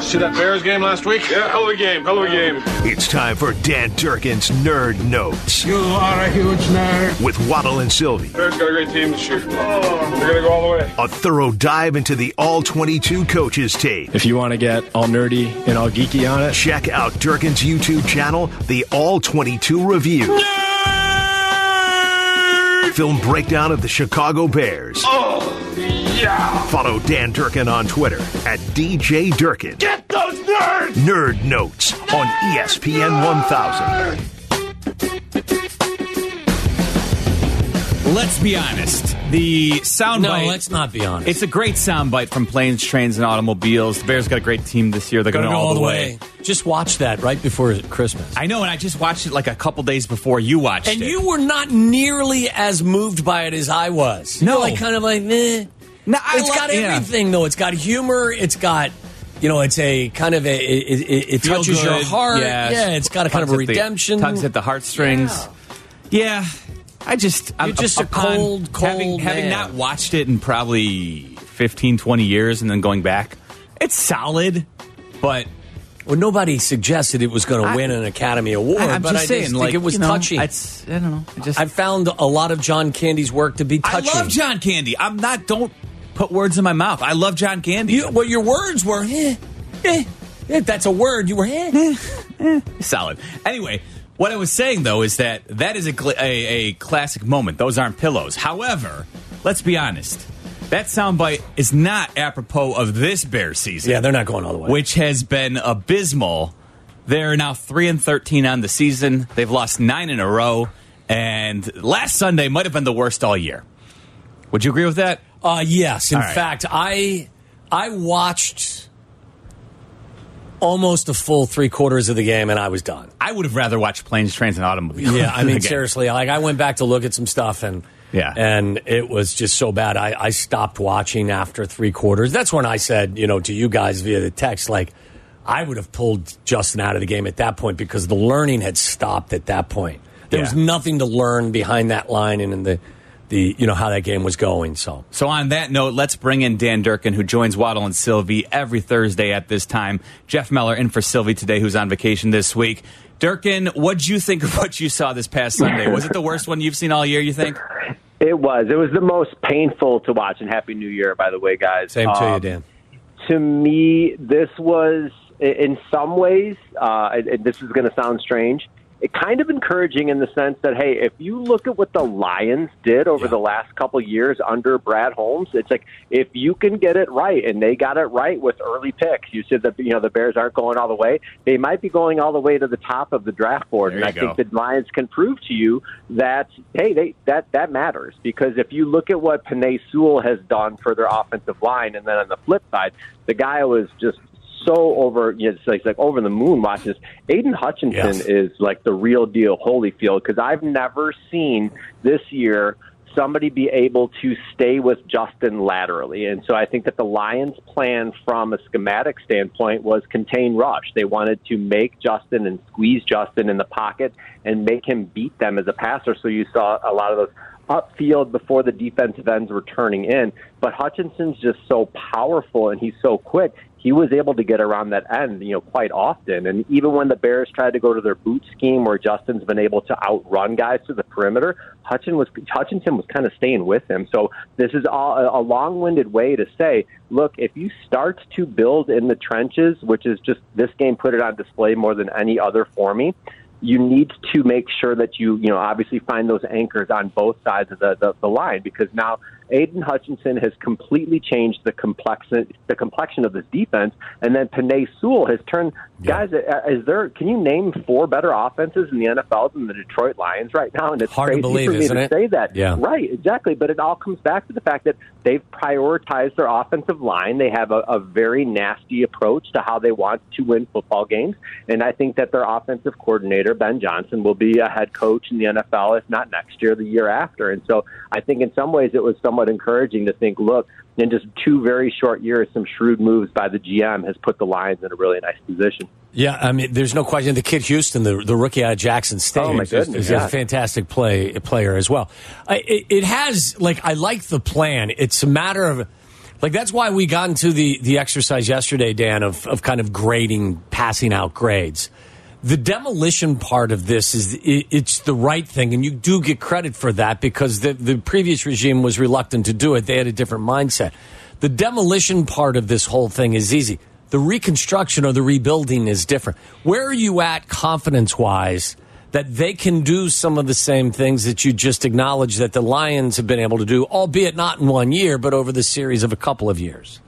See that Bears game last week? Yeah, hell of a game, hell of a game. It's time for Dan Durkin's Nerd Notes You are a huge nerd. with Waddle and Silvy. Bears got a great team this year. Oh, they're gonna go all the way. A thorough dive into the all 22 coaches tape. If you want to get all nerdy and all geeky on it, Check out Durkin's YouTube channel, The All 22 Review. Nerd! Film breakdown of the Chicago Bears. Oh, yeah. Follow Dan Durkin on Twitter at DJ Durkin. Get those nerds! Nerd Notes on E ESPN 1000. Let's be honest. The soundbite. No, let's not be honest. It's a great soundbite from planes, trains, and automobiles. The Bears got a great team this year. They're going to go all the way. Just watch that right before Christmas. I know, and I just watched it like a couple days before you watched and it. And you were not nearly as moved by it as I was. No. You're like kind of like, eh. No, I It's love- got yeah. everything though. It's got humor. It's got, you know, it's a kind of a it, it, it Feel touches your heart. Yeah, Yeah, it's got a kind of a tugs at the- redemption. tugs at the heartstrings. Yeah, I just I'm You're just a upon cold, cold having, having not watched it in probably 15, 20 years, and then going back. It's solid, but Well, nobody suggested it was going to win an Academy Award, I, am but just I saying, just like it was you know, touching. It's I don't know. I just I found a lot of John Candy's work to be touching. I love John Candy. I'm not. Don't put words in my mouth. I love John Candy. You, well, your words were, eh, eh. If that's a word, you were, eh. solid. Anyway, what I was saying though is that that is a, cl- a, a classic moment. Those aren't pillows. However, let's be honest. That soundbite is not apropos of this Bear season. Yeah, they're not going all the way. which has been abysmal. They're now three and thirteen on the season. They've lost nine in a row, and last Sunday might have been the worst all year. Would you agree with that? Uh, yes. In right. fact, I I watched almost a full three quarters of the game, and I was done. I would have rather watched planes, trains, and automobiles. Yeah, I mean, seriously, like I went back to look at some stuff, and Yeah. and it was just so bad. I, I stopped watching after three quarters. That's when I said, you know, to you guys via the text, like I would have pulled Justin out of the game at that point because the learning had stopped at that point. There was nothing to learn behind that line and in the the you know how that game was going. So So on that note, let's bring in Dan Durkin, who joins Waddle and Silvy every Thursday at this time. Jeff Meller in for Silvy today, who's on vacation this week. Durkin, what do you think of what you saw this past Sunday? Was it the worst one you've seen all year? You think? It was. It was the most painful to watch. And Happy New Year, by the way, guys. same to you, Um, Dan. To me, this was, in some ways, uh, and- and this is going to sound strange, it kind of encouraging in the sense that, hey, if you look at what the Lions did over the last couple years under Brad Holmes, it's like if you can get it right, and they got it right with early picks. You said that you know the Bears aren't going all the way; they might be going all the way to the top of the draft board. There and I go. think the Lions can prove to you that hey, they that that matters because if you look at what Penei Sewell has done for their offensive line, and then on the flip side, the guy was just so over, you know, it's like, like over the moon watching this. Aidan Hutchinson Yes. is like the real deal, Holyfield, because I've never seen this year somebody be able to stay with Justin laterally. And so I think that the Lions' plan from a schematic standpoint was contain rush. They wanted to make Justin and squeeze Justin in the pocket and make him beat them as a passer. So you saw a lot of those upfield before the defensive ends were turning in. But Hutchinson's just so powerful and he's so quick. He was able to get around that end, you know, quite often. And even when the Bears tried to go to their boot scheme, where Justin's been able to outrun guys to the perimeter, Hutchin was Hutchinson was kind of staying with him. So this is all, a long-winded way to say, look, if you start to build in the trenches, which is just this game put it on display more than any other for me you need to make sure that you, you know, obviously find those anchors on both sides of the, the, the line because now Aidan Hutchinson has completely changed the complexion the complexion of this defense, and then Penei Sewell has turned guys. uh, Is there? Can you name four better offenses in the NFL than the Detroit Lions right now? And it's Hard to believe, for me isn't to it? say that. Yeah. right, exactly. But it all comes back to the fact that they've prioritized their offensive line. They have a, a very nasty approach to how they want to win football games, and I think that their offensive coordinator Ben Johnson will be a head coach in the NFL, if not next year, the year after. And so I think in some ways it was somewhat encouraging to think, look, in just two very short years, some shrewd moves by the GM has put the Lions in a really nice position. Yeah, I mean, there's no question. The kid Houston, the, the rookie out of Jackson State, Oh, my is, is yeah. a fantastic play player as well. I, it, it has like I like the plan. It's a matter of like that's why we got into the the exercise yesterday, Dan, of of kind of grading, passing out grades. The demolition part of this is it's the right thing, and you do get credit for that because the the previous regime was reluctant to do it. They had a different mindset. The demolition part of this whole thing is easy. The reconstruction or the rebuilding is different. Where are you at confidence wise that they can do some of the same things that you just acknowledged that the Lions have been able to do, albeit not in one year, but over the series of a couple of years?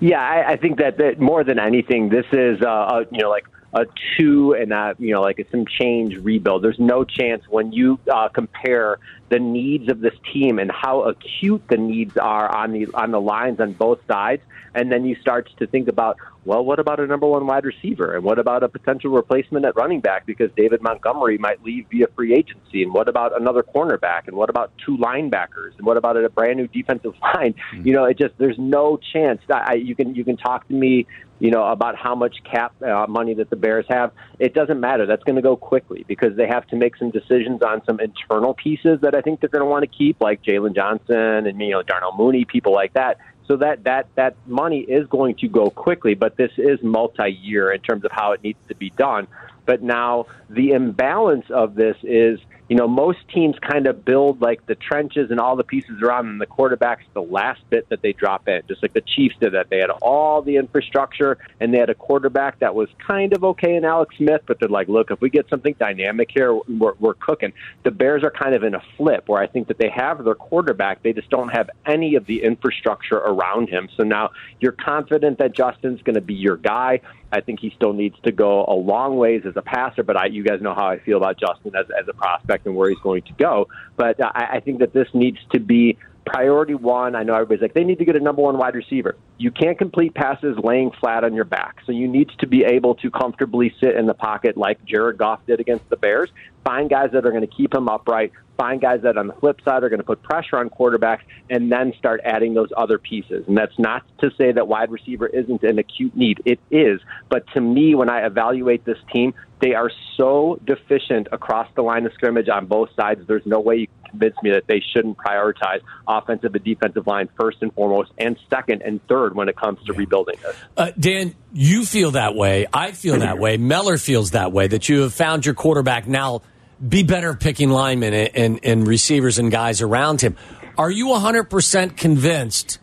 Yeah, I, I think that, that more than anything, this is uh, a, you know like a two and a, you know like some change rebuild. There's no chance when you uh, compare the needs of this team and how acute the needs are on the on the lines on both sides, and then you start to think about well, what about a number one wide receiver, and what about a potential replacement at running back because David Montgomery might leave via free agency, and what about another cornerback, and what about two linebackers, and what about a brand new defensive line? You know, it just there's no chance that I, you can you can talk to me you know, about how much cap uh, money that the Bears have. It doesn't matter. That's going to go quickly because they have to make some decisions on some internal pieces that I think they're going to want to keep, like Jaylon Johnson and you know Darnell Mooney, people like that. So that that that money is going to go quickly, but this is multi-year in terms of how it needs to be done. But now the imbalance of this is, you know, most teams kind of build like the trenches and all the pieces around them. The quarterback's the last bit that they drop in, just like the Chiefs did that. They had all the infrastructure and they had a quarterback that was kind of okay in Alex Smith, but they're like, look, if we get something dynamic here, we're, we're cooking. The Bears are kind of in a flip where I think that they have their quarterback, they just don't have any of the infrastructure around him. So now you're confident that Justin's going to be your guy. I think he still needs to go a long ways as a passer, but I, you guys know how I feel about Justin as, as a prospect and where he's going to go. But I, I think that this needs to be priority one. I know everybody's like, they need to get a number one wide receiver. You can't complete passes laying flat on your back. So you need to be able to comfortably sit in the pocket like Jared Goff did against the Bears. Find guys that are going to keep him upright. Find guys that on the flip side are going to put pressure on quarterbacks and then start adding those other pieces. And that's not to say that wide receiver isn't an acute need. It is. But to me, when I evaluate this team, they are so deficient across the line of scrimmage on both sides. There's no way you can convince me that they shouldn't prioritize offensive and defensive line first and foremost, and second and third when it comes to rebuilding this. Uh, Dan, you feel that way. I feel that way. Meller feels that way. That you have found your quarterback now. Be better picking linemen and, and, and receivers and guys around him. Are you 100% convinced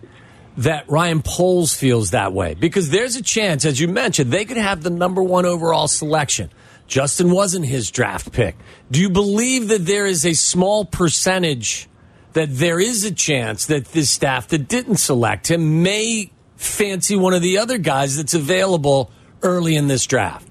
that Ryan Poles feels that way? Because there's a chance, as you mentioned, they could have the number one overall selection. Justin wasn't his draft pick. Do you believe that there is a small percentage that there is a chance that this staff that didn't select him may fancy one of the other guys that's available early in this draft?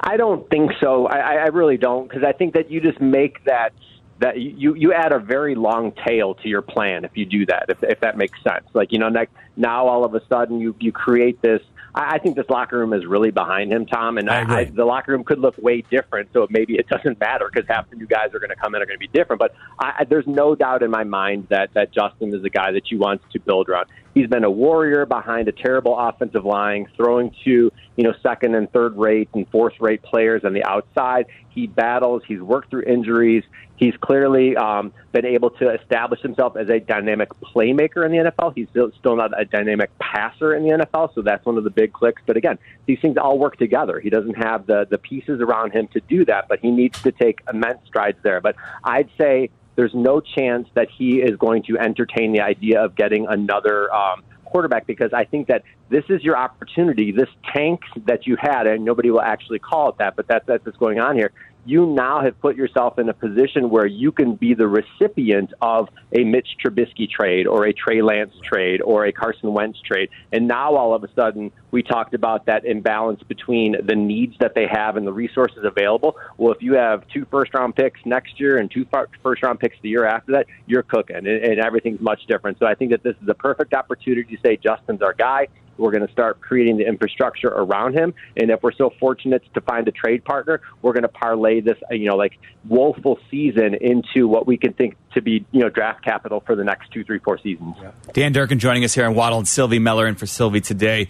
I don't think so. I, I really don't because I think that you just make that that you you add a very long tail to your plan if you do that. If if that makes sense, like you know, now all of a sudden you you create this. I, I think this locker room is really behind him, Tom, and I agree. the locker room could look way different. So maybe it doesn't matter because half the new guys are going to come in are going to be different. But I, I, there's no doubt in my mind that that Justin is a guy that you want to build around. He's been a warrior behind a terrible offensive line, throwing to you know second and third rate and fourth rate players on the outside. He battles. He's worked through injuries. He's clearly um, been able to establish himself as a dynamic playmaker in the NFL. He's still, still not a dynamic passer in the NFL, so that's one of the big clicks. But again, these things all work together. He doesn't have the the pieces around him to do that, but he needs to take immense strides there. But I'd say there's no chance that he is going to entertain the idea of getting another um, quarterback because I think that this is your opportunity. This tank that you had, and nobody will actually call it that, but that, that's what's going on here. You now have put yourself in a position where you can be the recipient of a Mitch Trubisky trade or a Trey Lance trade or a Carson Wentz trade. And now all of a sudden, we talked about that imbalance between the needs that they have and the resources available. Well, if you have two first round picks next year and two first round picks the year after that, you're cooking, and, everything's much different. So I think that this is a perfect opportunity to say Justin's our guy. We're going to start creating the infrastructure around him, and if we're so fortunate to find a trade partner, we're going to parlay this, you know, like woeful season into what we can think to be, you know, draft capital for the next two, three, four seasons. Dan Durkin joining us here on Waddle and Silvy Meller and for Silvy today.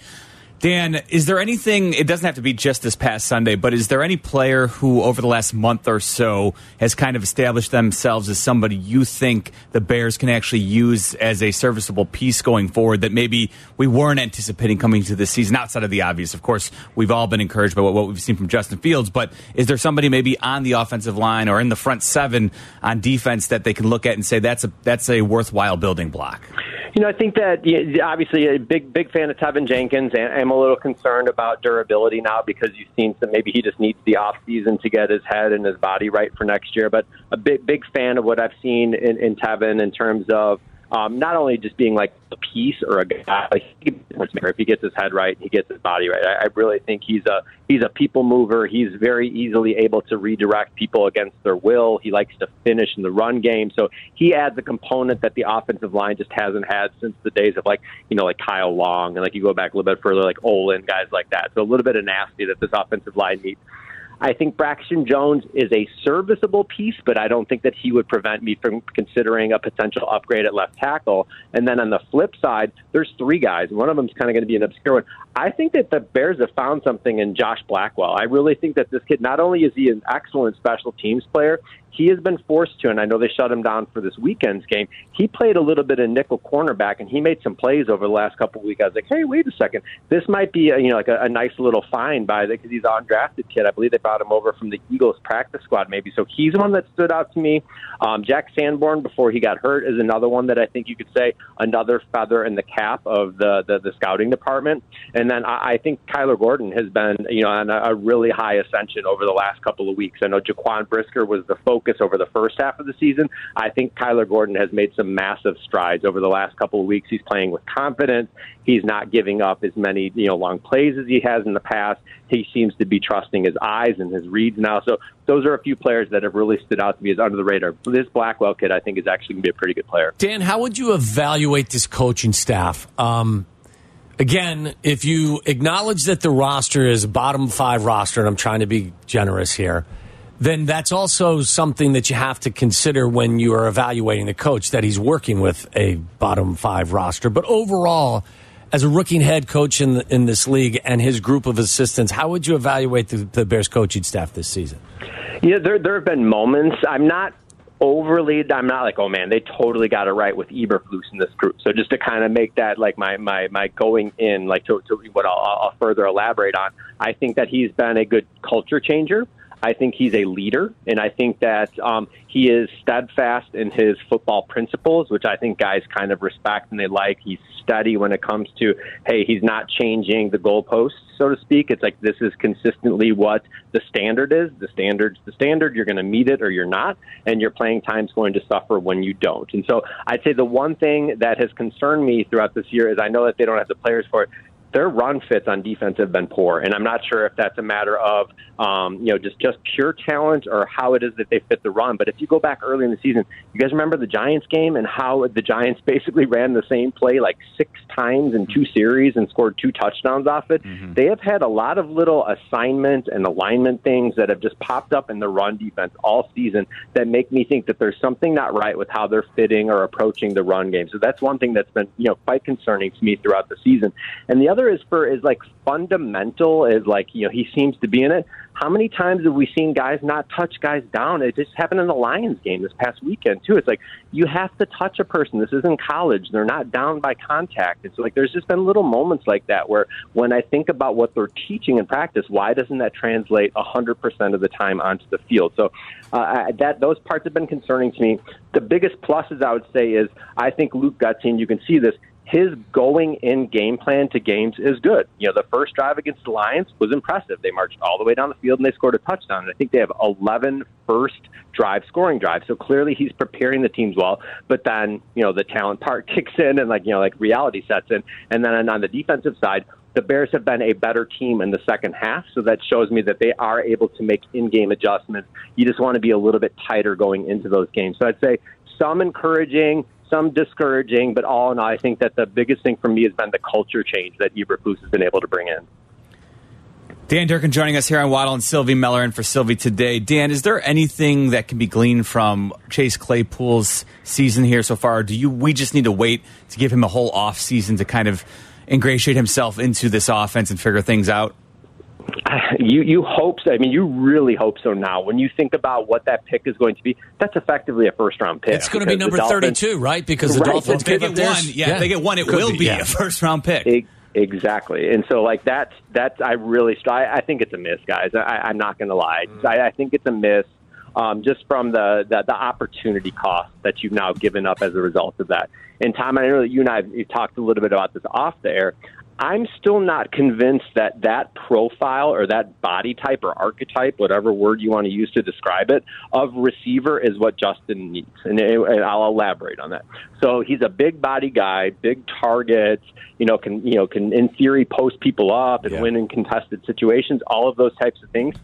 Dan, is there anything, it doesn't have to be just this past Sunday, but is there any player who over the last month or so has kind of established themselves as somebody you think the Bears can actually use as a serviceable piece going forward that maybe we weren't anticipating coming to this season outside of the obvious? Of course, we've all been encouraged by what, we've seen from Justin Fields, but is there somebody maybe on the offensive line or in the front seven on defense that they can look at and say that's a, that's a worthwhile building block? You know, I think that yeah, obviously a big big fan of Teven Jenkins, and I'm a little concerned about durability now because you've seen that maybe he just needs the off season to get his head and his body right for next year. But a big big fan of what I've seen in, in Teven in terms of um, not only just being like a piece or a guy, like if he gets his head right, he gets his body right. I, I really think he's a he's a people mover. He's very easily able to redirect people against their will. He likes to finish in the run game, so he adds a component that the offensive line just hasn't had since the days of like you know like Kyle Long and like you go back a little bit further like Olin guys like that. So a little bit of nasty that this offensive line needs. I think Braxton Jones is a serviceable piece, but I don't think that he would prevent me from considering a potential upgrade at left tackle. And then on the flip side, there's three guys. One of them is kind of going to be an obscure one. I think that the Bears have found something in Josh Blackwell. I really think that this kid, not only is he an excellent special teams player, he has been forced to, and I know they shut him down for this weekend's game. He played a little bit of nickel cornerback, and he made some plays over the last couple of weeks. I was like, hey, wait a second, this might be a, you know like a, a nice little find by the because he's an undrafted kid. I believe they brought him over from the Eagles practice squad, maybe. So he's one that stood out to me. Um, Jack Sanborn, before he got hurt, is another one that I think you could say another feather in the cap of the the, the scouting department. And then I, I think Kyler Gordon has been you know on a, a really high ascension over the last couple of weeks. I know Jaquan Brisker was the focus over the first half of the season. I think Kyler Gordon has made some massive strides over the last couple of weeks. He's playing with confidence. He's not giving up as many you know long plays as he has in the past. He seems to be trusting his eyes and his reads now. So those are a few players that have really stood out to me as under the radar. This Blackwell kid, I think, is actually going to be a pretty good player. Dan, how would you evaluate this coaching staff? Um, again, if you acknowledge that the roster is bottom five roster, and I'm trying to be generous here, then that's also something that you have to consider when you are evaluating the coach that he's working with a bottom five roster. But overall, as a rookie head coach in in this league and his group of assistants, how would you evaluate the, the Bears coaching staff this season? Yeah, there there have been moments. I'm not overly. I'm not like, oh man, they totally got it right with Eberflus in this group. So just to kind of make that like my my my going in, like to, to what I'll, I'll further elaborate on. I think that he's been a good culture changer. I think he's a leader, and I think that um, he is steadfast in his football principles, which I think guys kind of respect and they like. He's steady when it comes to, hey, he's not changing the goalposts, so to speak. It's like this is consistently what the standard is. The standard's the standard. You're going to meet it or you're not, and your playing time's going to suffer when you don't. And so I'd say the one thing that has concerned me throughout this year is I know that they don't have the players for it their run fits on defense have been poor, and I'm not sure if that's a matter of um, you know just just pure talent or how it is that they fit the run. But if you go back early in the season, you guys remember the Giants game and how the Giants basically ran the same play like six times in two series and scored two touchdowns off it. Mm-hmm. They have had a lot of little assignment and alignment things that have just popped up in the run defense all season that make me think that there's something not right with how they're fitting or approaching the run game. So that's one thing that's been you know quite concerning to me throughout the season. And the other other is for is like fundamental is like you know he seems to be in it. How many times have we seen guys not touch guys down? It just happened in the Lions game this past weekend too. It's like you have to touch a person. This isn't college. They're not down by contact. It's like there's just been little moments like that where when I think about what they're teaching in practice, why doesn't that translate 100% of the time onto the field? So uh, that those parts have been concerning to me. The biggest pluses I would say is I think Luke Getsy, you can see this his going in game plan to games is good. You know, the first drive against the Lions was impressive. They marched all the way down the field and they scored a touchdown. And I think they have 11 first drive scoring drives. So clearly he's preparing the teams well. But then, you know, the talent part kicks in and like, you know, like reality sets in. And then on the defensive side, the Bears have been a better team in the second half, so that shows me that they are able to make in-game adjustments. You just want to be a little bit tighter going into those games. So I'd say some encouraging, some discouraging, but all in all, I think that the biggest thing for me has been the culture change that Eberflus has been able to bring in. Dan Durkin joining us here on Waddle and Silvy Meller and for Silvy today. Dan, is there anything that can be gleaned from Chase Claypool's season here so far? Do you we just need to wait to give him a whole off season to kind of ingratiate himself into this offense and figure things out? You you hope so. I mean, you really hope so. Now, when you think about what that pick is going to be, that's effectively a first round pick. It's going to be number Dolphins- 32, right? Because the Right, Dolphins well, If they gave up get one, theirs. yeah, they get one, it Could will be, yeah. a first round pick. E- Exactly, and so like that's that's I really I, I think it's a miss, guys. I, I'm not going to lie. I, I think it's a miss, um, just from the, the the opportunity cost that you've now given up as a result of that. And Tom, I know that you and I have you talked a little bit about this off the air. I'm still not convinced that that profile or that body type or archetype, whatever word you want to use to describe it, of receiver is what Justin needs. And, and I'll elaborate on that. So he's a big body guy, big targets, you know, can, you know, can in theory post people up and Yeah. win in contested situations, all of those types of things.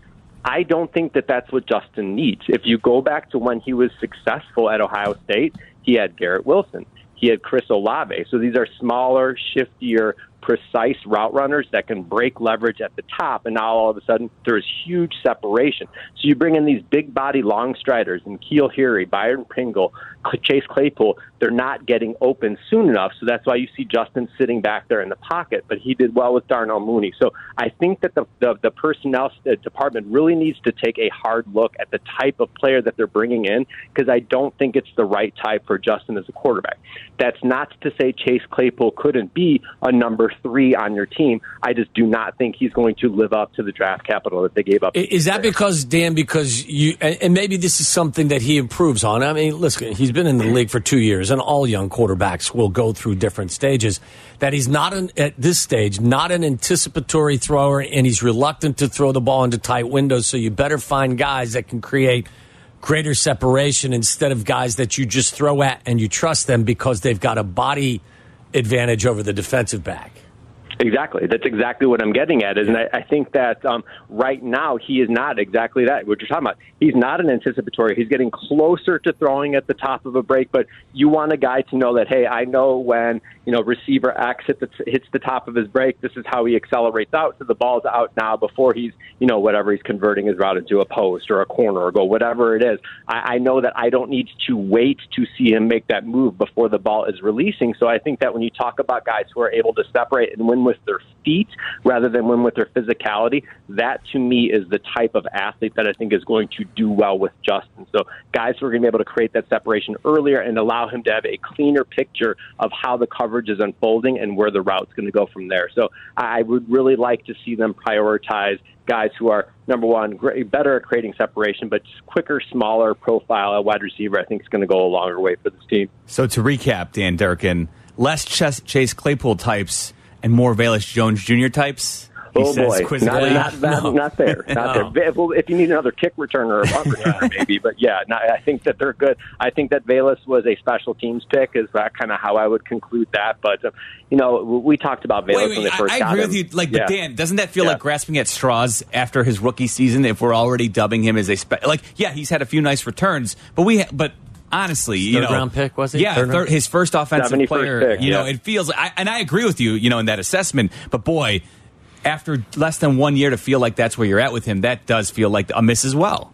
I don't think that that's what Justin needs. If you go back to when he was successful at Ohio State, he had Garrett Wilson. He had Chris Olave. So these are smaller, shiftier, precise route runners that can break leverage at the top. And now all of a sudden, there's huge separation. So you bring in these big body long striders and Keel Harry, Byron Pringle, Chase Claypool. They're not getting open soon enough. So that's why you see Justin sitting back there in the pocket. But he did well with Darnell Mooney. So I think that the, the, the personnel uh, department really needs to take a hard look at the type of player that they're bringing in because I don't think it's the right type for Justin as a quarterback. That's not to say Chase Claypool couldn't be a number three on your team. I just do not think he's going to live up to the draft capital that they gave up. Is that because Dan? Because you and, and maybe this is something that he improves on. I mean, listen, he's been in the league for two years, and all young quarterbacks will go through different stages. That he's not an, at this stage not an anticipatory thrower, and he's reluctant to throw the ball into tight windows. So you better find guys that can create greater separation instead of guys that you just throw at and you trust them because they've got a body advantage over the defensive back. Exactly. That's exactly what I'm getting at. Is and I, I think that um, right now he is not exactly that. What you're talking about. He's not an anticipatory. He's getting closer to throwing at the top of a break. But you want a guy to know that hey, I know when you know receiver X hits the, hits the top of his break. This is how he accelerates out. So the ball's out now before he's you know whatever he's converting his route into a post or a corner or goal, whatever it is. I, I know that I don't need to wait to see him make that move before the ball is releasing. So I think that when you talk about guys who are able to separate and win with their feet rather than win with their physicality, that to me is the type of athlete that I think is going to do well with Justin. So guys who are going to be able to create that separation earlier and allow him to have a cleaner picture of how the coverage is unfolding and where the route's going to go from there. So I would really like to see them prioritize guys who are number one great, better at creating separation, but quicker, smaller profile at wide receiver. I think is going to go a longer way for this team. So to recap, Dan Durkin, less Chase Claypool types and more Velus Jones Jr. types. He oh says boy, not, quizzically. not, not, No. not there, not No. there. Well, if you need another kick returner or a punt returner, maybe. But yeah, no, I think that they're good. I think that Velus was a special teams pick. Is that kind of how I would conclude that? But uh, you know, we talked about Velus Wait, when wait, they I, first I got agree him. with you. Like, yeah. but Dan, doesn't that feel Yeah. like grasping at straws after his rookie season? If we're already dubbing him as a spe- like, yeah, he's had a few nice returns, but we, ha- but honestly, you Third know, round pick, was he? Yeah, Third third, his first offensive player. pick, you know, it feels, I, and I agree with you, you know, in that assessment. But boy, after less than one year to feel like that's where you're at with him, that does feel like a miss as well.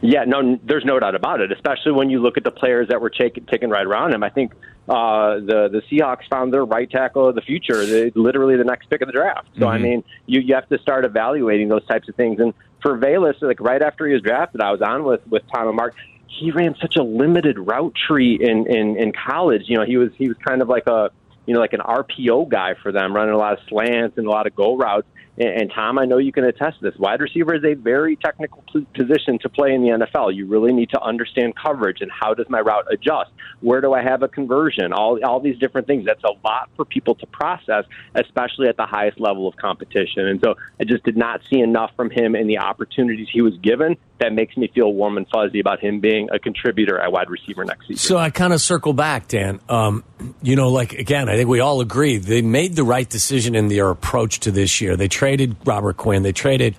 Yeah, no, there's no doubt about it. Especially when you look at the players that were taken taken right around him. I think uh, the the Seahawks found their right tackle of the future, the, literally the next pick of the draft. So I mean, you you have to start evaluating those types of things. And for Velus, like right after he was drafted, I was on with with Tom and Mark. He ran such a limited route tree in in in college. You know, he was he was kind of like a you know like an RPO guy for them, running a lot of slants and a lot of go routes. And, Tom, I know you can attest to this. Wide receiver is a very technical position to play in the NFL. You really need to understand coverage and how does my route adjust? Where do I have a conversion? All all these different things. That's a lot for people to process, especially at the highest level of competition. And so I just did not see enough from him in the opportunities he was given that makes me feel warm and fuzzy about him being a contributor at wide receiver next season. So I kind of circle back, Dan. Um, you know, like again, I think we all agree they made the right decision in their approach to this year. They traded Robert Quinn. They traded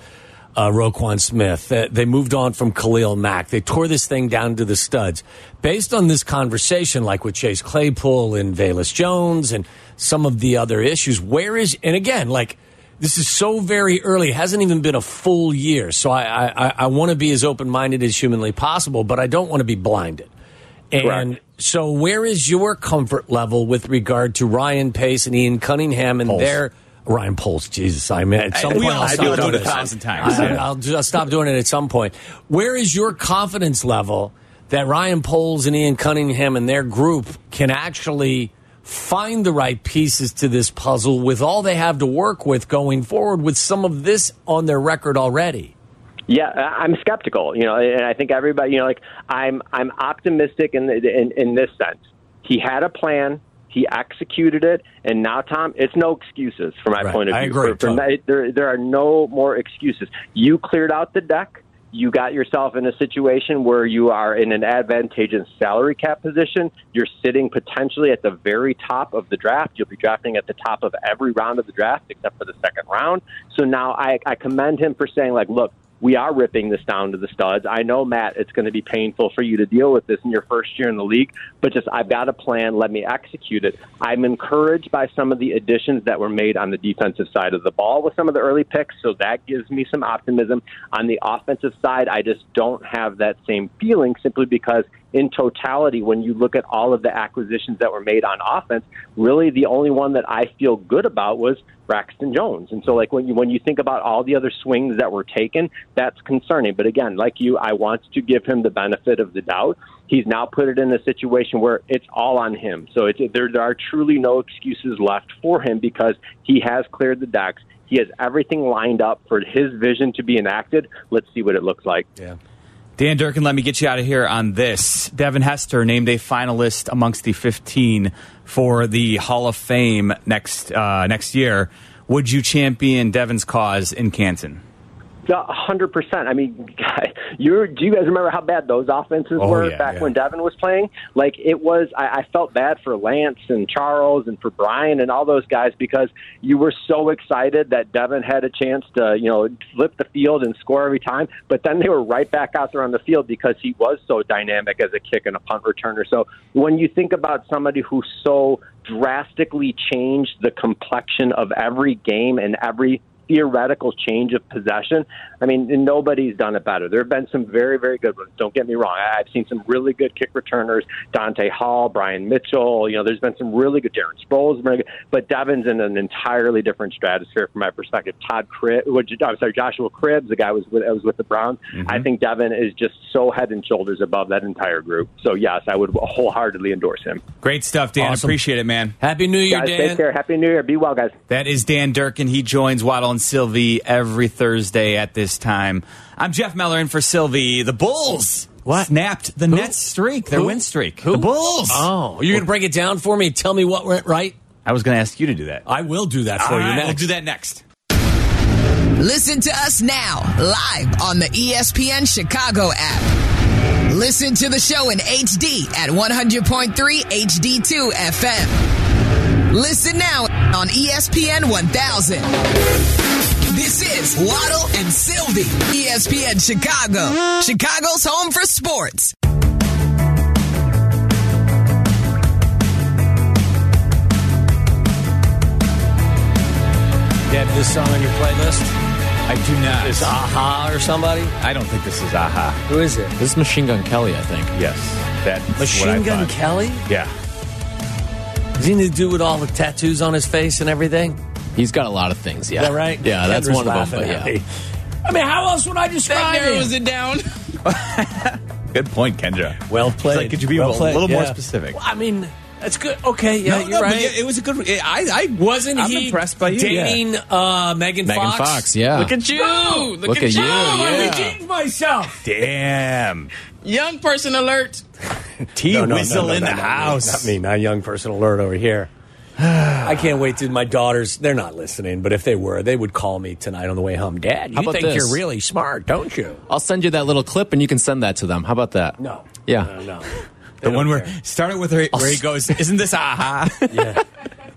uh, Roquan Smith. They, they moved on from Khalil Mack. They tore this thing down to the studs. Based on this conversation, like with Chase Claypool and Velus Jones and some of the other issues, where is and again, like this is so very early. It hasn't even been a full year. So I, I, I want to be as open minded as humanly possible, but I don't want to be blinded. And Correct. so, where is your comfort level with regard to Ryan Pace and Ian Cunningham and Poles. their Ryan Poles? Jesus, I mean, at some we point all I'll do stop it doing a thousand times. I, Yeah. I'll just stop doing it at some point. Where is your confidence level that Ryan Poles and Ian Cunningham and their group can actually find the right pieces to this puzzle with all they have to work with going forward with some of this on their record already? Yeah, I- I'm skeptical, you know, and I think everybody, you know, like I'm I'm optimistic in in, in this sense. He had a plan, he executed it, and now Tom, it's no excuses from my Right. point of I view. agree, For- for there there are no more excuses. You cleared out the deck. You got yourself in a situation where you are in an advantageous salary cap position. You're sitting potentially at the very top of the draft. You'll be drafting at the top of every round of the draft except for the second round. So now I, I commend him for saying, like, look, we are ripping this down to the studs. I know, Matt, it's going to be painful for you to deal with this in your first year in the league, but just I've got a plan. Let me execute it. I'm encouraged by some of the additions that were made on the defensive side of the ball with some of the early picks, so that gives me some optimism. On the offensive side, I just don't have that same feeling simply because in totality, when you look at all of the acquisitions that were made on offense, really the only one that I feel good about was Braxton Jones. And so, like when you when you think about all the other swings that were taken, that's concerning. But again, like you, I want to give him the benefit of the doubt. He's now put it in a situation where it's all on him. So it's, there, there are truly no excuses left for him because he has cleared the decks. He has everything lined up for his vision to be enacted. Let's see what it looks like. Yeah. Dan Durkin, let me get you out of here on this. Devin Hester named a finalist amongst the 15 for the Hall of Fame next uh, next year. Would you champion Devin's cause in Canton? A hundred percent. I mean, you do you guys remember how bad those offenses Oh, were yeah, back yeah. when Devin was playing? Like it was. I, I felt bad for Lance and Charles and for Brian and all those guys because you were so excited that Devin had a chance to you know flip the field and score every time, but then they were right back out there on the field because he was so dynamic as a kick and a punt returner. So when you think about somebody who so drastically changed the complexion of every game and every theoretical change of possession. I mean, nobody's done it better. There have been some very, very good ones. Don't get me wrong. I- I've seen some really good kick returners. Dante Hall, Brian Mitchell. You know, there's been some really good. Darren Sproles, is very good. but Devin's in an entirely different stratosphere from my perspective. Todd Cribbs, I'm sorry, Joshua Cribbs, the guy was with, was with the Browns. Mm-hmm. I think Devin is just so head and shoulders above that entire group. So yes, I would wholeheartedly endorse him. Great stuff, Dan. Awesome. Appreciate it, man. Happy New Year, guys, Dan. take care. Happy New Year. Be well, guys. That is Dan Durkin. He joins Waddle and Silvy every Thursday at this time. I'm Jeff Meller in for Silvy. The Bulls What? snapped the Nets streak, their Who? win streak. Who? The Bulls. Oh, you're going to break it down for me tell me what went right? I was going to ask you to do that. I will do that for All you right, next. we'll do that next. Listen to us now, live on the ESPN Chicago app. Listen to the show in HD at 100.3 HD2 FM. Listen now on ESPN 1000. This is Waddle and Silvy, ESPN Chicago, Chicago's home for sports. You have this song on your playlist? I do not. Is Aha or somebody? I don't think this is Aha. Who is it? This is Machine Gun Kelly, I think. Yes. That's what I Machine Gun thought. Kelly? Yeah. Does he need to do with all the tattoos on his face and everything? He's got a lot of things, yeah. Is that right? Yeah, that's one of them, but yeah. me. I mean, how else would I describe him? it down. Good point, Kendra. Well played. like, could you be Well a played, little more specific? Well, I mean, that's good. Okay, yeah, no, you're no, right. but yeah, it was a good. I, I Wasn't I'm he impressed by you. dating uh, Megan Fox. Megan Fox? Fox, yeah. Look at you. Look, Look at, at you. you, I yeah. redeemed myself. Damn. Young person alert. T No, no, whistle no, no, in the not house. Not me, not young person alert over here. I can't wait to my daughters. They're not listening, but if they were, they would call me tonight on the way home. Dad, you How about think this? you're really smart, don't you? I'll send you that little clip and you can send that to them. How about that? No. Yeah. No, no. The one where start it with where, where he goes, "Isn't this aha?" Yeah.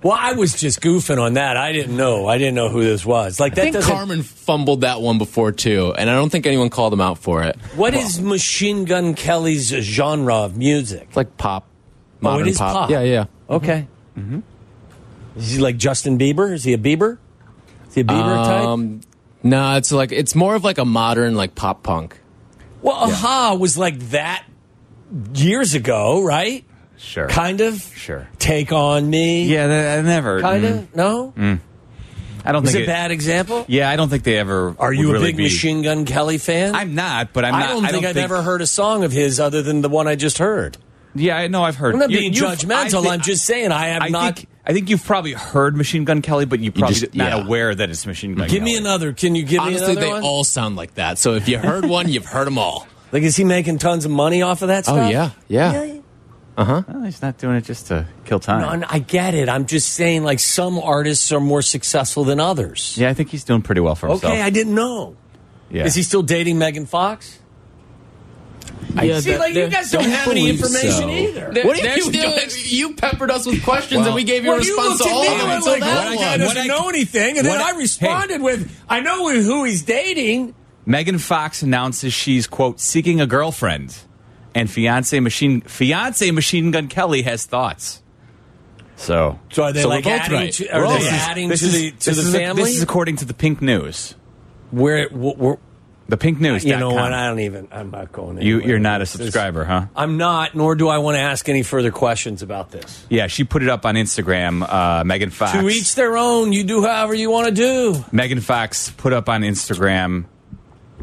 Well, I was just goofing on that. I didn't know. I didn't know who this was. Like I that think doesn't. Carmen fumbled that one before too, and I don't think anyone called him out for it. What is Machine Gun Kelly's genre of music? It's like pop, Oh, it modern is pop. Yeah, yeah. Okay. Mm-hmm. Is he like Justin Bieber? Is he a Bieber? Is he a Bieber type? Um, no, it's like it's more of like a modern like pop punk. Well, Aha was like that years ago, right? Sure. Kind of. Sure. Take on me. Yeah, they, I never. Kind mm, of. No. I don't Is think it a bad example? Yeah, I don't think they ever. Are you a really big be- Machine Gun Kelly fan? I'm not, but I'm Not, I not. don't think I've ever heard a song of his other than the one I just heard. Yeah, I know. I've heard. I'm not You- being you've- judgmental. I thi- I'm just saying I have I not. Think, I think you've probably heard Machine Gun Kelly, but you probably just- not yeah. aware that it's Machine Gun. give Kelly. me another. Can you give Honestly, me another they one? all sound like that. So if you heard one, you've heard them all. like, is he making tons of money off of that stuff? Oh yeah, yeah. Uh-huh. Well, he's not doing it just to kill time. No, no, I get it. I'm just saying, like some artists are more successful than others. Yeah, I think he's doing pretty well for himself. Okay, I didn't know. yeah. Is he still dating Megan Fox? Yeah, See, that- like you guys don't, have any information so. either. They're- What are you still- doing? You peppered us with questions, and we gave you a Well, you response looked to all me of them went until like, that "Well, the guy one. doesn't What I- know anything," and then I I- responded with, "I know who he's dating." Megan Fox announces she's quote seeking a girlfriend, and fiance machine fiance Machine Gun Kelly has thoughts. So, So are they So we're like both adding? right. To, are they right. adding this to is, the to this the is family? this is according to the Pink News. Where, wh- where The Pink News. you know what? I don't even. I'm not going. You, anywhere. you're not a subscriber, huh? I'm not, nor do I want to ask any further questions about this. Yeah, she put it up on Instagram. Uh, Megan Fox. To each their own. You do however you want to do. Megan Fox put up on Instagram.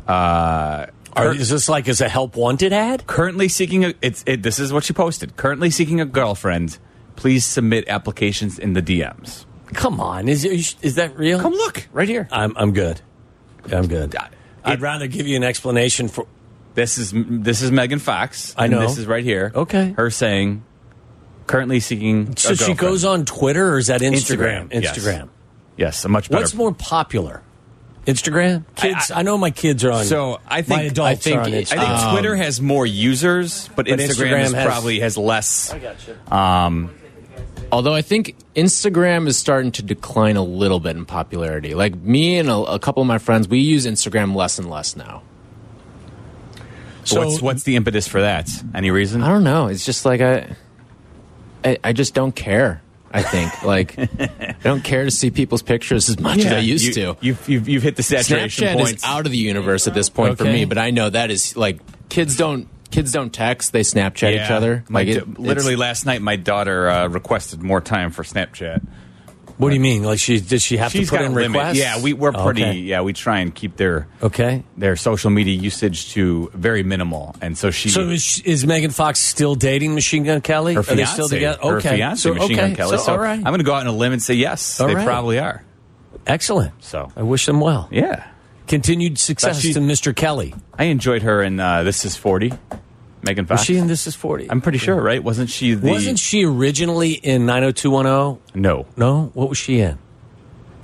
Uh, Are, is this like as a help wanted ad? currently seeking a. It's it, this is what she posted. Currently seeking a girlfriend. Please submit applications in the DMs. Come on, is is that real? Come look right here. I'm I'm good. I'm good. I'd rather give you an explanation for. This is this is Megan Fox. I and know. This is right here. Okay. Her saying, currently seeking. So she goes on Twitter or is that Instagram? Instagram, yes. Yes, a much better. What's more popular? Instagram? Kids. I, know my kids are on. So I think my adults I think are on I think Twitter has more users, but, But Instagram, Instagram has- probably has less. got you. Um, Although I think Instagram is starting to decline a little bit in popularity. Like me and a, a couple of my friends, we use Instagram less and less now. So- what's what's the impetus for that? Any reason? I don't know. It's just like I, I, I just don't care. I think like I don't care to see people's pictures as much as I used you, to. You've, you've you've hit the saturation Snapchat point. is out of the universe at this point for me, but I know that is like kids don't kids don't text; they Snapchat each other. Like it- literally last night, my daughter uh, requested more time for Snapchat. What do you mean? Like she did she have She's to put in limit. requests? Yeah, we, we're pretty. Okay. Yeah, we try and keep their Okay. their social media usage to very minimal, and so she. So is, is Megan Fox still dating Machine Gun Kelly? her Are they still together? her Okay. fiance, so, Machine okay. Gun Kelly. So, So, all right. I'm going to go out on a limb and say yes, All they right. probably are. Excellent. So I wish them well. yeah, Continued success she- to Mr. Kelly. I enjoyed her in uh, This Is Forty. Megan Fox. Was she in This Is 40? I'm pretty sure, right? Wasn't she the? Wasn't she originally in 90210? No. No? What was she in?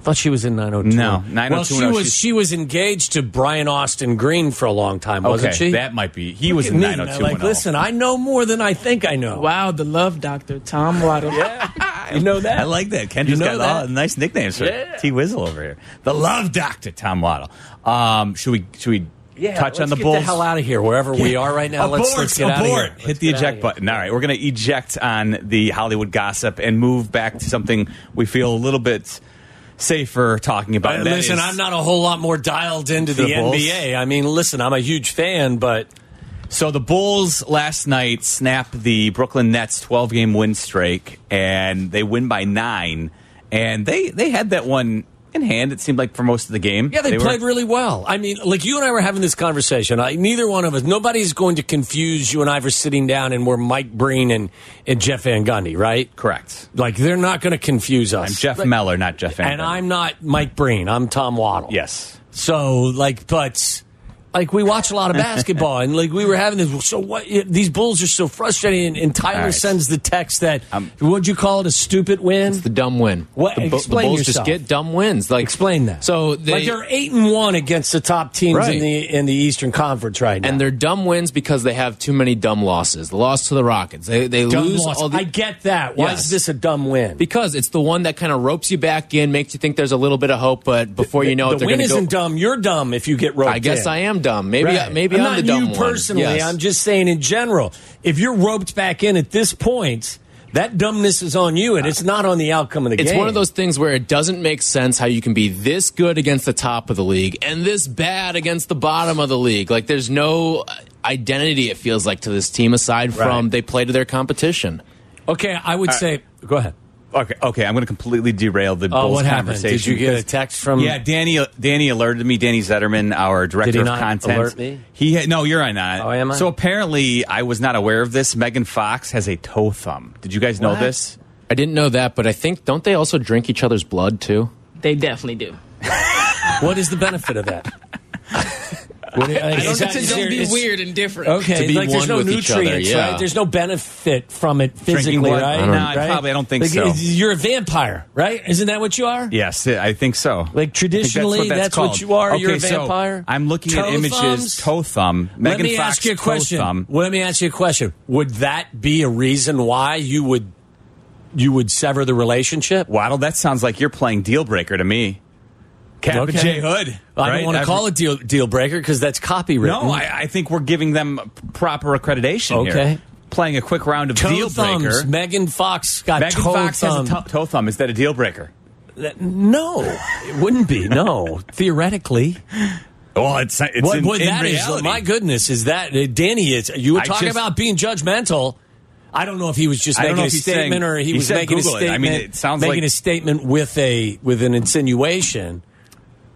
thought she was in 90210. No, Well, she was she's- she was engaged to Brian Austin Green for a long time, wasn't Okay, she? that might be. He was in at me, man. 90210. Like, listen, I know more than I think I know. Wow, the love doctor, Tom Waddle. yeah. You know that? I like that. Ken You just know got all that? nice nicknames for Yeah. T Wizzle over here. The Love Doctor, Tom Waddle. Um, should we should we Yeah, touch on let's the get Bulls? the hell out of here, wherever we are right now. abort, let's, let's get out of here. Hit Let's the eject button. All right, we're going to eject on the Hollywood gossip and move back to something we feel a little bit safer talking about. Uh, listen, is- I'm not a whole lot more dialed into the, The NBA. I mean, listen, I'm a huge fan, but So the Bulls last night snapped the Brooklyn Nets 12 game win streak, and they win by nine. And they they had that one in hand. It seemed like for most of the game. yeah, they, were- played really well. I mean, like you and I were having this conversation. I, neither one of us, nobody's going to confuse you and I for sitting down and we're Mike Breen and, and Jeff Van Gundy, right? correct. Like they're not going to confuse us. I'm Jeff Like- Meller, not Jeff Van. and Gundy. I'm not Mike Breen. I'm Tom Waddle. yes. So, like, but like we watch a lot of basketball, and like we were having this. So what? These Bulls are so frustrating. And, and Tyler right. sends the text that Um, what'd you call it? A stupid win. It's the dumb win. What- The, Bu- the Bulls yourself. just get dumb wins. Like Explain that. So they, like they're eight and one against the top teams in the in the Eastern Conference right now. and they're dumb wins because they have too many dumb losses. The loss to the Rockets. They they dumb lose loss. all the I get that. Why Yes. is this a dumb win? because it's the one that kind of ropes you back in, makes you think there's a little bit of hope, but before you know the it, they're win going to go. isn't dumb. You're dumb if you get roped. I guess in. I am dumb. Maybe Right. maybe I'm I'm, not the dumb you one. personally. Yes. I'm just saying in general. If you're roped back in at this point, That dumbness is on you, and it's not on the outcome of the It's game. It's one of those things where it doesn't make sense how you can be this good against the top of the league and this bad against the bottom of the league. Like there's no identity it feels like to this team aside from Right. they play to their competition. Okay, I would say. Go ahead. Okay, okay. I'm going to completely derail the Oh, Bulls what happened? conversation. Did you get a text from? Yeah, Danny. Danny alerted me. Danny Zetterman, our director Did he of not content. alert me? He had, no, you're on that. Oh, am I? So apparently, I was not aware of this. Megan Fox has a toe thumb. Did you guys know this? I didn't know that, but I think don't they also drink each other's blood too? They definitely do. What is the benefit of that? What, I Don't, don't be weird and different. Okay, To be like there's one no with each other, yeah. right? There's no benefit from it physically, blood? right? I don't- No, I probably- I don't think Like, so. You're a vampire, right? Isn't that what you are? Yes, I think so. Like I think traditionally, that's, what, you are. You're a Okay, so vampire. I'm looking Toe at images. thumbs? Toe thumb. Let me Fox ask you a question. thumb. Let me ask you a question. Would that be a reason why you would you would sever the relationship? Waddle, that sounds like you're playing deal breaker to me. Cap Okay. J Hood. I don't want to I've- call it deal deal breaker because that's copywritten. No, I, I think we're giving them proper accreditation Okay. here. Playing a quick round of toe deal thumbs. breaker. Megan Fox got Megan toe Fox thumb. has a toe thumb. Is that a deal breaker? That- no, it wouldn't be. No, theoretically. Well, it's it's What, in, what in that is, my goodness, is that uh, Danny is. You were talking just- about being judgmental. I don't know if he was just making a statement saying- or he, he was making Google a it. I mean, it sounds making like- a statement with a with an insinuation.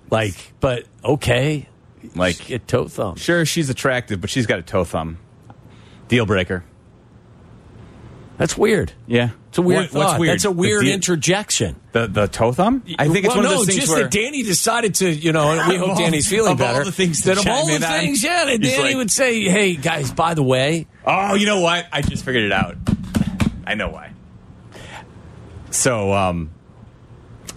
Like, but okay, Like- get toe thumb. Sure, she's attractive, but she's got a toe thumb. Deal breaker. That's weird. Yeah, It's a weird What- what's thought. weird? That's a The weird deal- interjection. The the toe thumb. I think it's well, one of no, those things just where that Danny decided to, you know, and we Of hope all- Danny's feeling of all better. the things to that of all chime the in on, things, yeah, that he's Danny like- would say, "Hey guys, by the way, Oh, you know what? I just figured it out. I know why. So, um,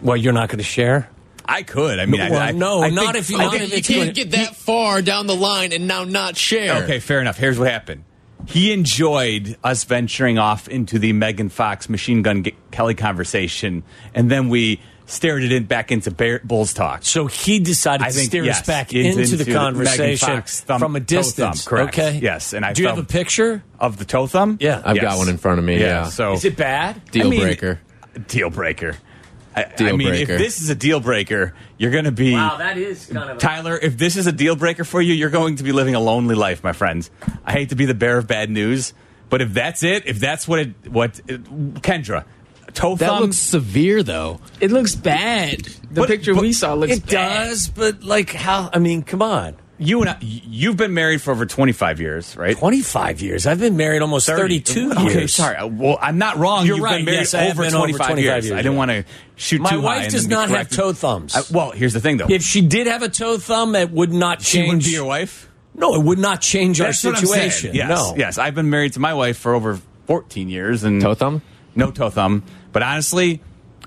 well, you're not going to share." I could. I mean, I- Well, I, no, I not think- if you- not think- if You can't good. get that far down the line and now not share. Okay, fair enough. Here's what happened. He enjoyed us venturing off into the Megan Fox Machine Gun G- Kelly conversation, and then we stared it in back into Bear, Bulls talk. So he decided I to think, steer yes, us back into- into, the into Megan conversation Fox thumb- from a toe thumb, distance. correct. Okay. Yes, and I do you have a picture? Of the toe thumb? Yeah. I've Yes. got one in front of me. Yeah. So Is it bad? deal I mean, breaker. deal breaker. I, I mean, breaker. if this is a deal breaker, you're going to be Wow, that is kind of. Tyler. If this is a deal breaker for you, you're going to be living a lonely life, my friends. I hate to be the bearer of bad news, but if that's it, if that's what it, what it, Kendra, toe That thumb. looks severe though. It looks bad. The But- picture but we saw looks It bad. does, but like how? I mean, come on. You and I, you've been married for over 25 years, right? Twenty-five years. I've been married almost 30. thirty-two Okay, years. sorry. Uh, Well, I'm not wrong. You're You've right. been married Yes, I have over, been over 25 25 years. years, I didn't yeah. want to shoot My too high. wife and does not have toe thumbs. I- well, here's the thing, though. If she did have a toe thumb, it would not change. she change. wouldn't be your wife. No, it would not change That's our what I'm situation. Yes, no. yes. I've been married to my wife for over 14 years, and Toe thumb? no toe thumb. But honestly,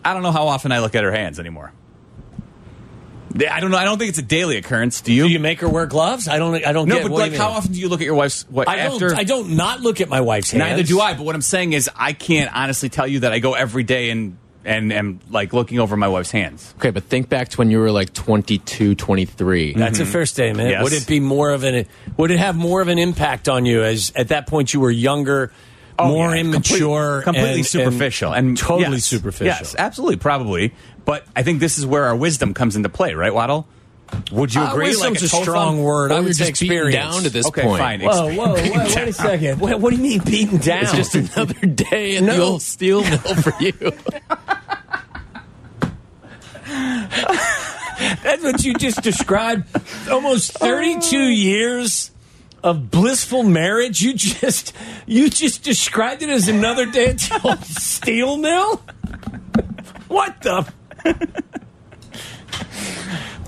I don't know how often I look at her hands anymore. I don't know. I don't think it's a daily occurrence. Do you? Do you make her wear gloves? I don't. I don't no, get. but what like, you how often do you look at your wife's? What I after? don't. I don't not look at my wife's hands. Neither do I. But what I'm saying is, I can't honestly tell you that I go every day and and am like looking over my wife's hands. Okay, but think back to when you were like 22, 23. That's a fair statement. Yes. Would it be more of an? Would it have more of an impact on you as at that point you were younger, oh, more Oh, yeah. immature, Complete- completely and- superficial, and, totally yes, superficial? Yes, absolutely, probably. But I think this is where our wisdom comes into play, right, Waddle? Would you Uh, agree? wisdom's a toe strong word. I Or would you're just beaten down to this Okay, point. fine. Whoa, whoa, whoa! Wait a second. What, what do you mean beaten down? It's just another day in the old steel mill for you. That's what you just described. Almost 32 years of blissful marriage. You just you just described it as another day at the old steel mill. What the?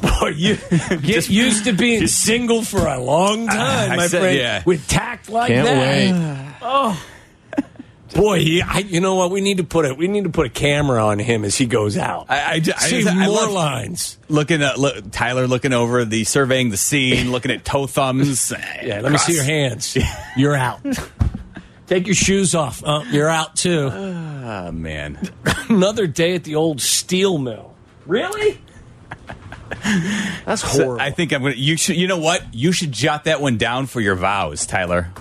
Boy, you get used to being single for a long ah, time, I my said, friend. yeah. With tact like Can't that. wait. Oh. Boy, he, I, you know what? We need to put a we need to put a camera on him as he goes out. I, I, I, See I more love lines. looking at look, Tyler looking over the surveying the scene, looking at toe thumbs. Yeah, let me see your hands. You're out. Take your shoes off. Oh, you're out too. Oh man, Another day at the old steel mill. Really? That's So horrible. I think I'm gonna. You should. You know what? You should jot that one down for your vows, Tyler.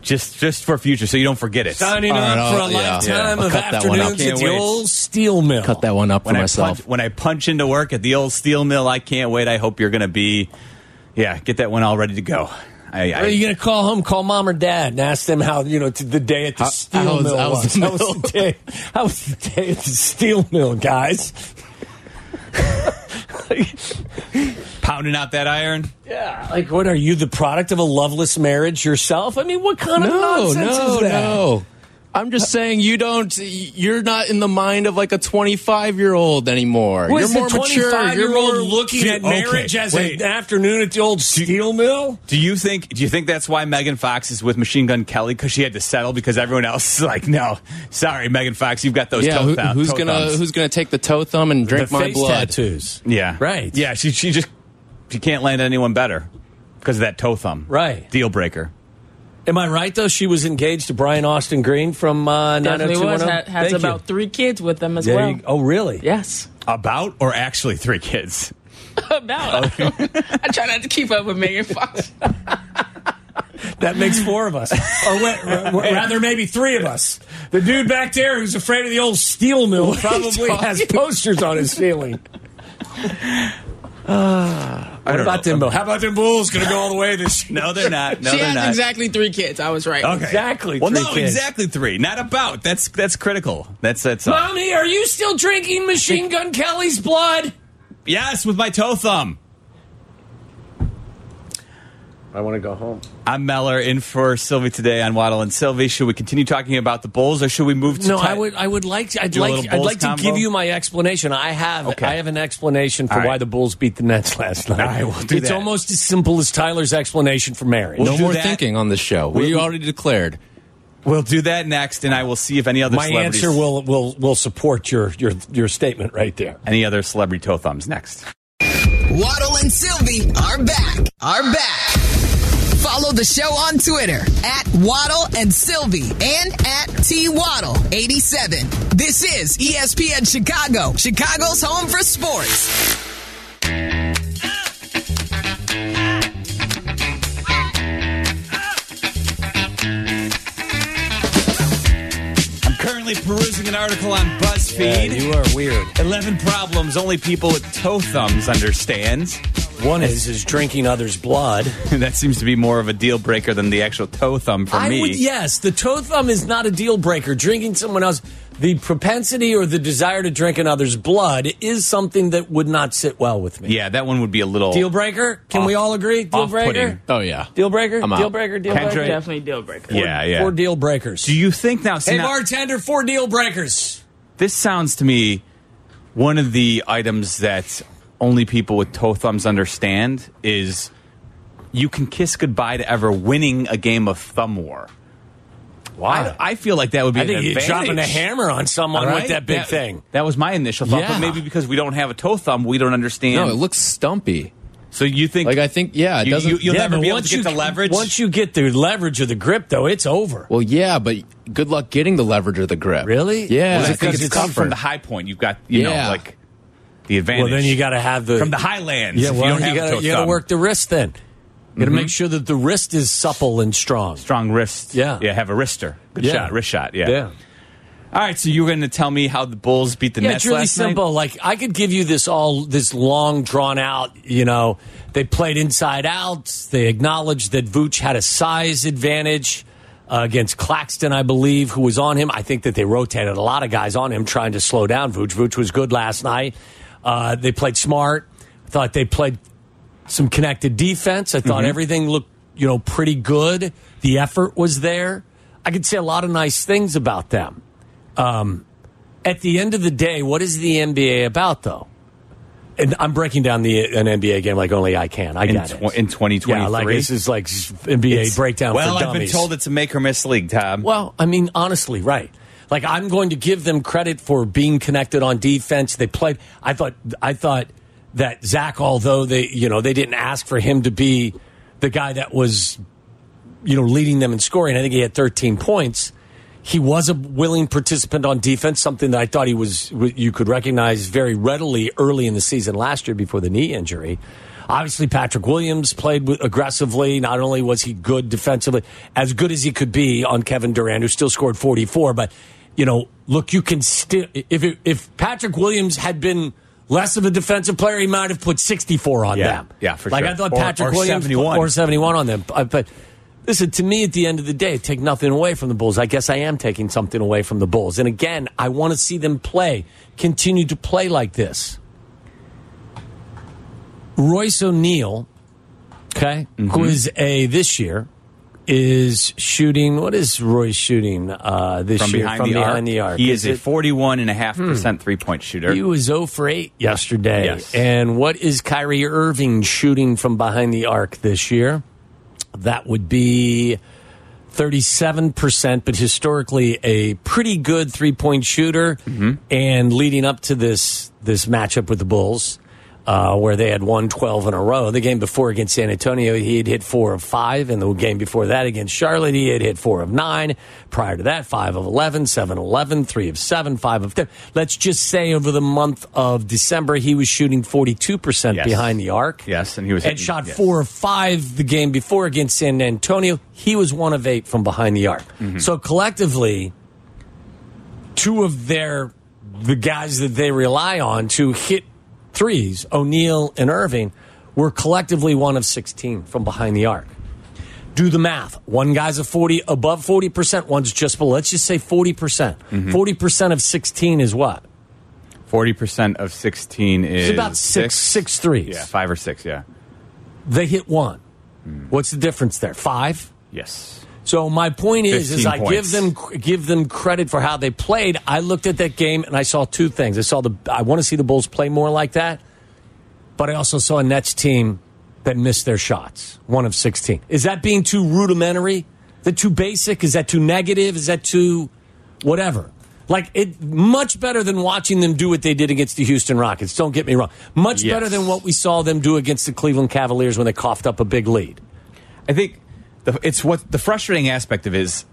Just just for future, so you don't forget it. Signing All right, up for a I'll- yeah. lifetime Yeah. of I'll cut that one up. afternoons at the wait. old steel mill. Cut that one up for I myself. punch, when I punch into work at the old steel mill, I can't wait. I hope you're going to be, yeah, get that one all ready to go. I, I, Are you going to call home, call mom or dad, and ask them how you know to the day at the How- steel how was- mill how was How was the day? How was the day at the steel mill, guys? pounding out that iron? Yeah, like what are you the product of a loveless marriage yourself? I mean, what kind of no, nonsense no, is that? no. I'm just saying you don't. You're not in the mind of like a 25 year old anymore. Was you're more mature. You're old more looking Dude, at marriage okay, as wait. an afternoon at the old steel mill? Do you think? Do you think that's why Megan Fox is with Machine Gun Kelly because she had to settle because everyone else is like, no, sorry, Megan Fox, you've got those. Yeah, toe who, thou- who's toe gonna thumbs. who's gonna take the toe thumb and drink the my face blood? tattoos. Yeah, Right. Yeah, she she just she can't land anyone better because of that toe thumb. Right. deal breaker. Am I right though? She was engaged to Brian Austin Green from uh, Definitely was. 90210? Ha- has Thank you. about three kids with them as There well. you- oh, really? Yes. About or actually three kids. about. Okay. I try not to keep up with Megan Fox. That makes four of us, or wait, r- r- rather, maybe three of us. The dude back there who's afraid of the old steel mill probably has posters on his ceiling. What about know. them? How about them Bulls? Going to go all the way this? No, they're not. No, she they're has not. exactly three kids. I was right. Okay. Exactly Well, three no, kids. exactly three. Not about. That's that's critical. That's that's. Uh, Mommy, are you still drinking Machine Gun Kelly's blood? yes, with my toe thumb. I want to go home. I'm Meller in for Silvy today on Waddle and Silvy. Should we continue talking about the Bulls or should we move to? No, ti- I would. I would like. I'd Do a like. I'd Bulls like to give you my explanation. I have. Okay. I have an explanation for All right. why the Bulls beat the Nets last night. All right, we'll do it's that. almost as simple as Tyler's explanation for marriage. No do more that. thinking on this show. We We'll- already declared. We'll do that next, and I will see if any other celebrities. my celebrities, answer will will will support your your your statement right there. any other celebrity toe thumbs next. Waddle and Silvy are back. Are back. Follow the show on Twitter at Waddle and Silvy and at T Waddle 87. This is ESPN Chicago, Chicago's home for sports. I'm currently perusing an article on BuzzFeed. you are weird. 11 problems only people with toe thumbs understand. One is is drinking others' blood. that seems to be more of a deal breaker than the actual toe thumb for I me. would yes, the toe thumb is not a deal breaker. Drinking someone else, the propensity or the desire to drink another's blood is something that would not sit well with me. Yeah, that one would be a little Deal breaker? Can we all agree? Deal breaker? Oh yeah. Deal breaker? I'm out. Deal breaker? Deal Kendra? breaker? Definitely deal breaker. Yeah, yeah. Four deal breakers. Do you think now? see, hey, now- bartender, four deal breakers. this sounds to me one of the items that only people with toe thumbs understand is you can kiss goodbye to ever winning a game of thumb war. Wow. I, I feel like that would be I an think you're dropping a hammer on someone All right? with that big thing. That was my initial thought, Yeah. but maybe because we don't have a toe thumb, we don't understand. No, it looks stumpy. so you think Like I think yeah, it you, doesn't. you, will Yeah, never be able once to get you- the leverage. Once you get the leverage of the grip, though, it's over. well, yeah, but good luck getting the leverage of the grip. Really? Yeah, Well, I I think think it's, it's tough tougher. from the high point. You've got you Yeah. know like the advantage. Well, then you got to have the from the highlands. Yeah, well, you you got to you got to work the wrist then. You got to make sure that the wrist is supple and strong. strong wrist. Yeah. yeah. Have a wrister. Good Yeah. shot. Wrist shot. Yeah. Yeah. All right. So you were going to tell me how the Bulls beat the Yeah, Nets it's really last night? simple. Like I could give you this all this long drawn out. You know, they played inside out. They acknowledged that Vooch had a size advantage uh, against Claxton, I believe, who was on him. I think that they rotated a lot of guys on him, trying to slow down Vooch. Vooch was good last night. Uh, they played smart. I thought they played some connected defense. I thought everything looked, you know, pretty good. The effort was there. I could say a lot of nice things about them. Um, at the end of the day, what is the NBA about, though? And I'm breaking down the an NBA game like only I can. I in, get tw- it. in 2023. Yeah, like this is like NBA breakdown Well, I've been told it's a make or miss league, Tom. Well, I mean, honestly, right. Like I'm going to give them credit for being connected on defense. They played. I thought. I thought that Zach, although they, you know, they didn't ask for him to be the guy that was, you know, leading them in scoring. I think he had 13 points. He was a willing participant on defense, something that I thought he was. You could recognize very readily early in the season last year before the knee injury. Obviously, Patrick Williams played aggressively. Not only was he good defensively, as good as he could be on Kevin Durant, who still scored 44, but you know, look, you can still if it, if Patrick Williams had been less of a defensive player, he might have put 64 on Yeah. them. Yeah, for like sure. Like I thought Patrick or Williams 71. or 71 on them. Uh, But listen, to me, at the end of the day, take nothing away from the Bulls. I guess I am taking something away from the Bulls. And again, I want to see them play, continue to play like this. Royce O'Neale, okay, Mm-hmm. who is a this year is shooting. What is Roy shooting uh, this From year behind, from the, behind arc, the arc? he is a it- 41.5% three point shooter. he was 0 for 8 yesterday. Yes. And what is Kyrie Irving shooting from behind the arc this year? That would be 37%, but historically a pretty good three point shooter. Mm-hmm. And leading up to this, this matchup with the Bulls, uh, where they had won 12 in a row. The game before against San Antonio, he had hit four of five. And the game before that against Charlotte, he had hit four of nine. Prior to that, five of 11, seven of 11, three of seven, five of 10. Let's just say over the month of December, he was shooting 42% Yes. behind the arc. Yes, and he was And hitting- shot yes. four of five the game before against San Antonio. He was one of eight from behind the arc. Mm-hmm. So collectively, two of their the guys that they rely on to hit threes, O'Neale and Irving, were collectively one of 16 from behind the arc. Do the math. One guy's a 40 above 40%, one's just below. Let's just say 40%. percent Mm-hmm. 40% of 16 is what? 40% of 16 is It's about six, six threes. Yeah, five or six, yeah. They hit one. Hmm. What's the difference there? Five? Yes. So my point is, is 15 I give them give them credit for how they played. I looked at that game and I saw two things. I saw the I want to see the Bulls play more like that, but I also saw a Nets team that missed their shots. One of sixteen. Is that being too rudimentary? Is that too basic? Is that too negative? Is that too whatever? Like it much better than watching them do what they did against the Houston Rockets. Don't get me wrong. Much Yes. better than what we saw them do against the Cleveland Cavaliers when they coughed up a big lead. I think the, it's what the frustrating aspect of is.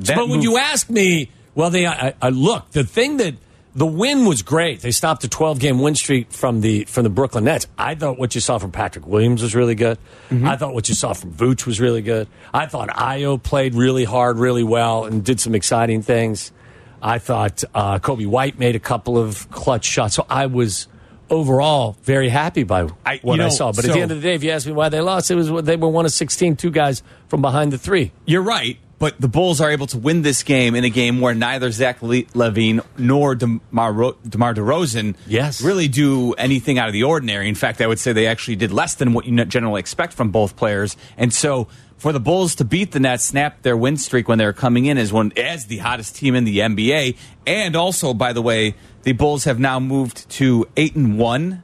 That but when move- you ask me, well, they I, I look the thing that the win was great. They stopped a 12 game win streak from the from the Brooklyn Nets. I thought what you saw from Patrick Williams was really good. Mm-hmm. I thought what you saw from Vooch was really good. I thought Ayo played really hard, really well, and did some exciting things. I thought uh, Coby White made a couple of clutch shots. So I was overall very happy by I- what I know, saw. But at the end of the day, if you ask me why they lost, it was they were one of 16, two guys from behind the three. You're right, but the Bulls are able to win this game in a game where neither Zach Le- LaVine nor DeMar, Ro- DeMar DeRozan Yes. really do anything out of the ordinary. In fact, I would say they actually did less than what you generally expect from both players. And so for the Bulls to beat the Nets, snap their win streak when they were coming in as one as the hottest team in the NBA, and also, by the way, the Bulls have now moved to eight and one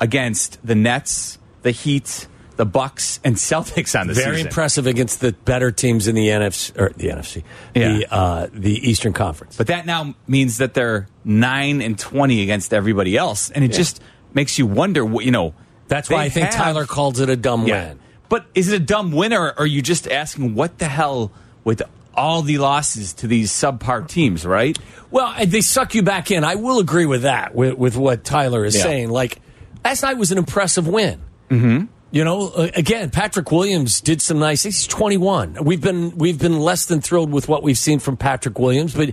against the Nets, the Heat, the Bucks, and Celtics on the Very season. impressive against the better teams in the NFC or the NFC, the uh, the Eastern Conference. But that now means that they're nine and twenty against everybody else, and it just makes you wonder. what You know, That's why I think have- Tyler calls it a dumb Yeah. win. But is it a dumb win, or are you just asking what the hell with all the losses to these subpar teams? Right? Well, they suck you back in. I will agree with that, with, with what Tyler is Yeah. saying. Like, last night was an impressive win. Mm-hmm. You know, uh, again, Patrick Williams did some nice. He's 21. We've been we've been less than thrilled with what we've seen from Patrick Williams, but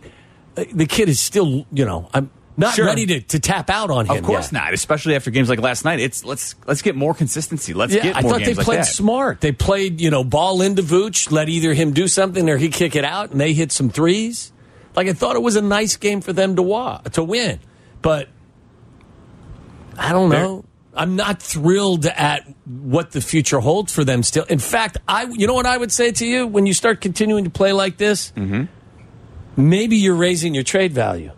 uh, the kid is still, you know, I'm not Sure. ready to, to tap out on him. Of course yet. not, especially after games like last night. It's let's let's get more consistency. Let's Yeah, get I thought they like played that. smart. They played, you know, ball into Vooch, let either him do something or he kick it out, and they hit some threes. Like I thought it was a nice game for them to wa- to win, but I don't know. I'm not thrilled at what the future holds for them. Still, in fact, I you know what I would say to you when you start continuing to play like this, Mm-hmm. maybe you're raising your trade value.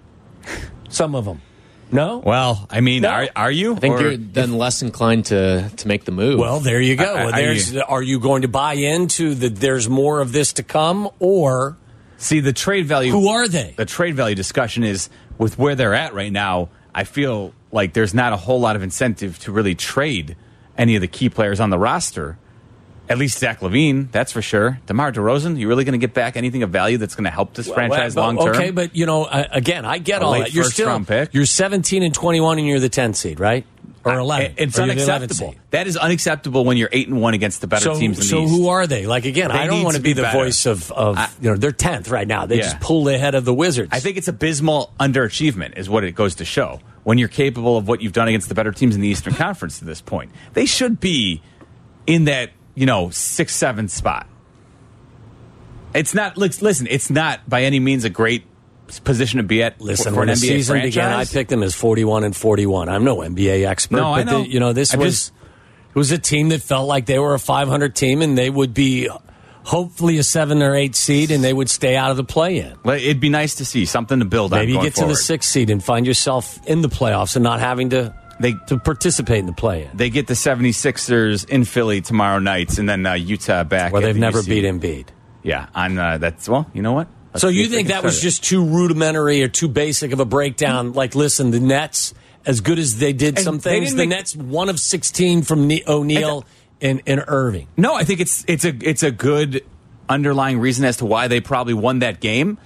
Some of them, no. Well, I mean, No. are are you? I think Or- you're then less inclined to to make the move. Well, there you go. I- I- there's, are you going to buy into that? There's more of this to come, or see the trade value. who are they? the trade value discussion is with where they're at right now. I feel like there's not a whole lot of incentive to really trade any of the key players on the roster. At least Zach LaVine, that's for sure. DeMar DeRozan, you really going to get back anything of value that's going to help this franchise Well, long term? Okay, but you know, uh, again, I get A all that. You're first still round pick. you're 17 and 21, and you're the 10 seed, right? or 11. It's Or you're the 11th unacceptable. That is unacceptable when you're eight and one against the better So, teams in so the East. So who are they? Like again, They I don't want to to be, be the voice of, of I- you know they're tenth right now. They Yeah. just pulled ahead of the Wizards. I think it's abysmal underachievement, is what it goes to show. When you're capable of what you've done against the better teams in the Eastern Conference to this point, they should be in that you know six seven spot. It's not. Listen, it's not by any means a great position to be at. Listen, for when an the NBA season began, I picked them as forty-one and forty-one. I'm no NBA expert, No, I but know. The, you know this I was just- it was a team that felt like they were a 500 team, and they would be hopefully a seven or eight seed, and they would stay out of the play-in. It'd be nice to see something to build on. Maybe you going get to forward. the sixth seed and find yourself in the playoffs and not having to They to participate in the play-in. they get the 76ers in Philly tomorrow night, and then uh, Utah back. Well, they've the never UC. beat Embiid. Yeah, on uh, that's well. You know what? Let's So you think that was it. just too rudimentary or too basic of a breakdown? Like, listen, the Nets, as good as they did And some things, the make- Nets one of sixteen from ne- O'Neale and, and Irving. No, I think it's it's a it's a good underlying reason as to why they probably won that game.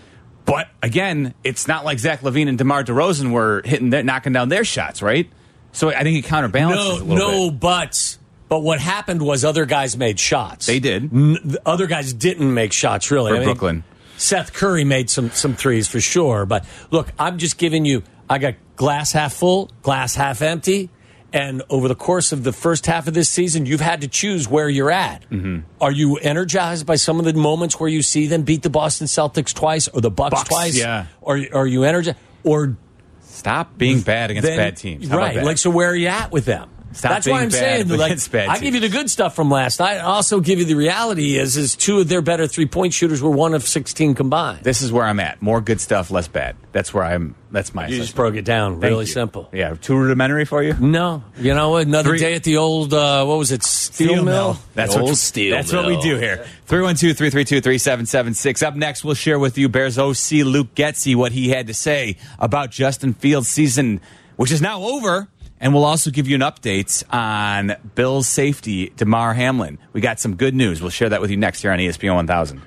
But again, it's not like Zach LaVine and DeMar DeRozan were hitting their, knocking down their shots, right? So I think it counterbalances No, a little no, bit. but but what happened was other guys made shots. They did. N- the other guys didn't make shots really. For Brooklyn. Seth Curry made some some threes for sure. But look, I'm just giving you. I got glass half full, glass half empty. And over the course of the first half of this season, you've had to choose where you're at. Mm-hmm. Are you energized by some of the moments where you see them beat the Boston Celtics twice or the Bucks, Bucks, twice? yeah. Or are you energized? Or Stop being bad against then- bad teams. How right. Like, so where are you at with them? Stop That's why I'm saying, like, I give you the good stuff from last night. I also give you the reality is, is two of their better three point shooters were one of 16 combined. this is where I'm at. More good stuff, less bad. That's where I'm. That's my. You just broke it down Thank really you. simple. Yeah, too rudimentary for you. No, you know, another Three- day at the old, uh, what was it, steel, mill? mill. That's The what, old steel That's what we mill. do here. 312-332-3776. Up next, we'll share with you Bears OC Luke Getsy what he had to say about Justin Fields' season, which is now over. And we'll also give you an update on Bill's safety, Damar Hamlin. We got some good news. We'll share that with you next here on ESPN 1000.